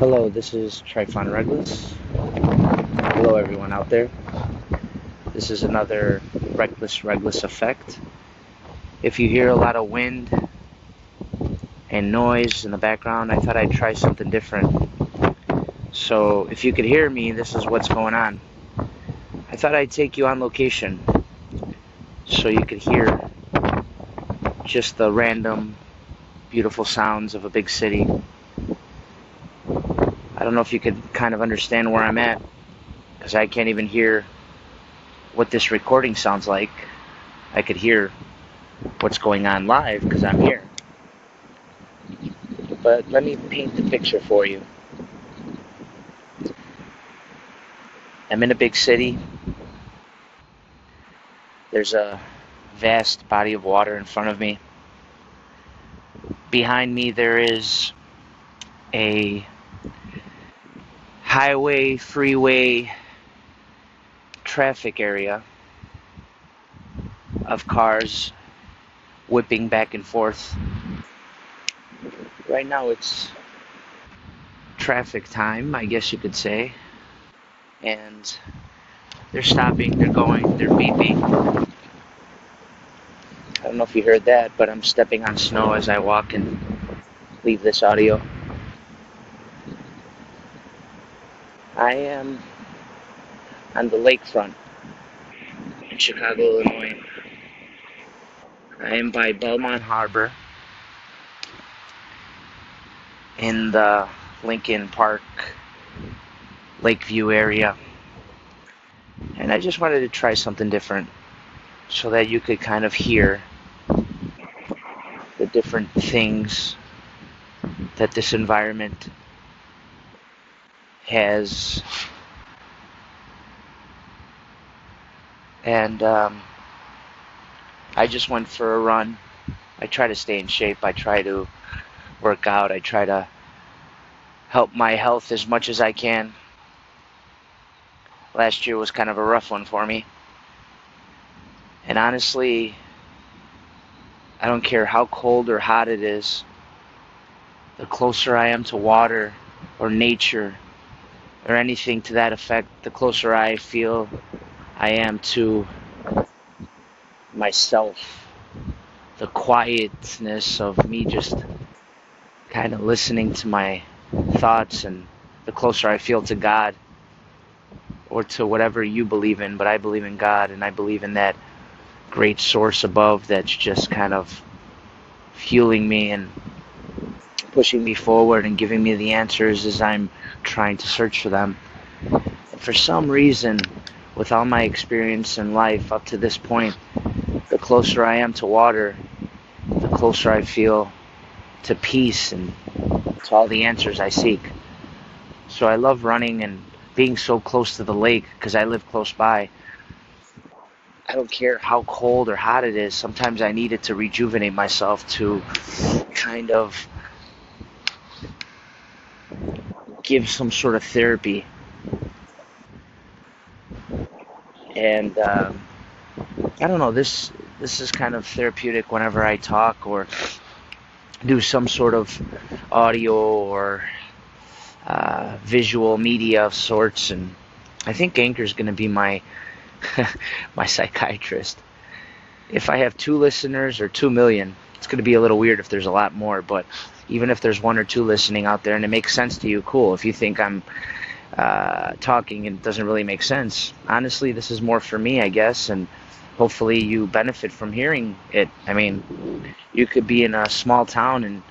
Hello, this is Trifon Reckless. Hello, everyone out there. This is another Reckless Reckless effect. If you hear a lot of wind and noise in the background, I thought I'd try something different. So, if you could hear me, this is what's going on. I thought I'd take you on location so you could hear just the random, beautiful sounds of a big city. I don't know if you could kind of understand where I'm at because I can't even hear what this recording sounds like. I could hear what's going on live because I'm here. But let me paint the picture for you. I'm in a big city. There's a vast body of water in front of me. Behind me, there is a highway, freeway, traffic area of cars whipping back and forth. Right now it's traffic time, I guess you could say. And they're stopping, they're going, they're beeping. I don't know if you heard that, but I'm stepping on snow as I walk and leave this audio. I am on the lakefront in Chicago, Illinois. I am by Belmont Harbor in the Lincoln Park Lakeview area. And I just wanted to try something different so that you could kind of hear the different things that this environment has and um, I just went for a run. I try to stay in shape. I try to work out. I try to help my health as much as I can. Last year was kind of a rough one for me. And honestly, I don't care how cold or hot it is. The closer I am to water or nature, or anything to that effect, the closer I feel I am to myself. The quietness of me just kind of listening to my thoughts, and the closer I feel to God or to whatever you believe in, but I believe in God and I believe in that great source above that's just kind of fueling me and pushing me forward and giving me the answers as I'm trying to search for them. For some reason, with all my experience in life up to this point, the closer I am to water, the closer I feel to peace and to all the answers I seek. So I love running and being so close to the lake because I live close by. I don't care how cold or hot it is. Sometimes I need it to rejuvenate myself to kind of give some sort of therapy. And um, I don't know, this this is kind of therapeutic whenever I talk or do some sort of audio or uh, visual media of sorts. And I think Anchor is going to be my my psychiatrist. If I have two listeners or two million, it's going to be a little weird if there's a lot more, but even if there's one or two listening out there and it makes sense to you, cool. If you think I'm uh, talking and it doesn't really make sense, honestly, this is more for me, I guess, and hopefully you benefit from hearing it. I mean, you could be in a small town and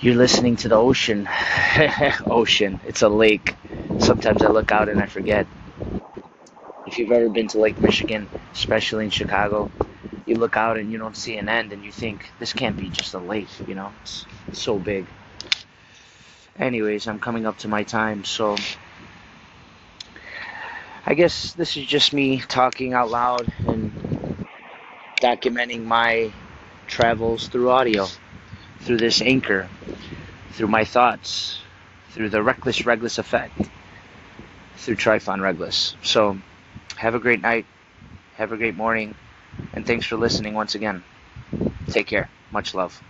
you're listening to the ocean. ocean. It's a lake. Sometimes I look out and I forget. If you've ever been to Lake Michigan, especially in Chicago, you look out and you don't see an end and you think this can't be just a lake you know? It's, it's so big. Anyways i'm coming up to my time so i guess this is just me talking out loud and documenting my travels through audio through this anchor through my thoughts through the reckless reckless effect through trifon reckless. So have a great night. Have a great morning and thanks for listening once again. Take care. Much love.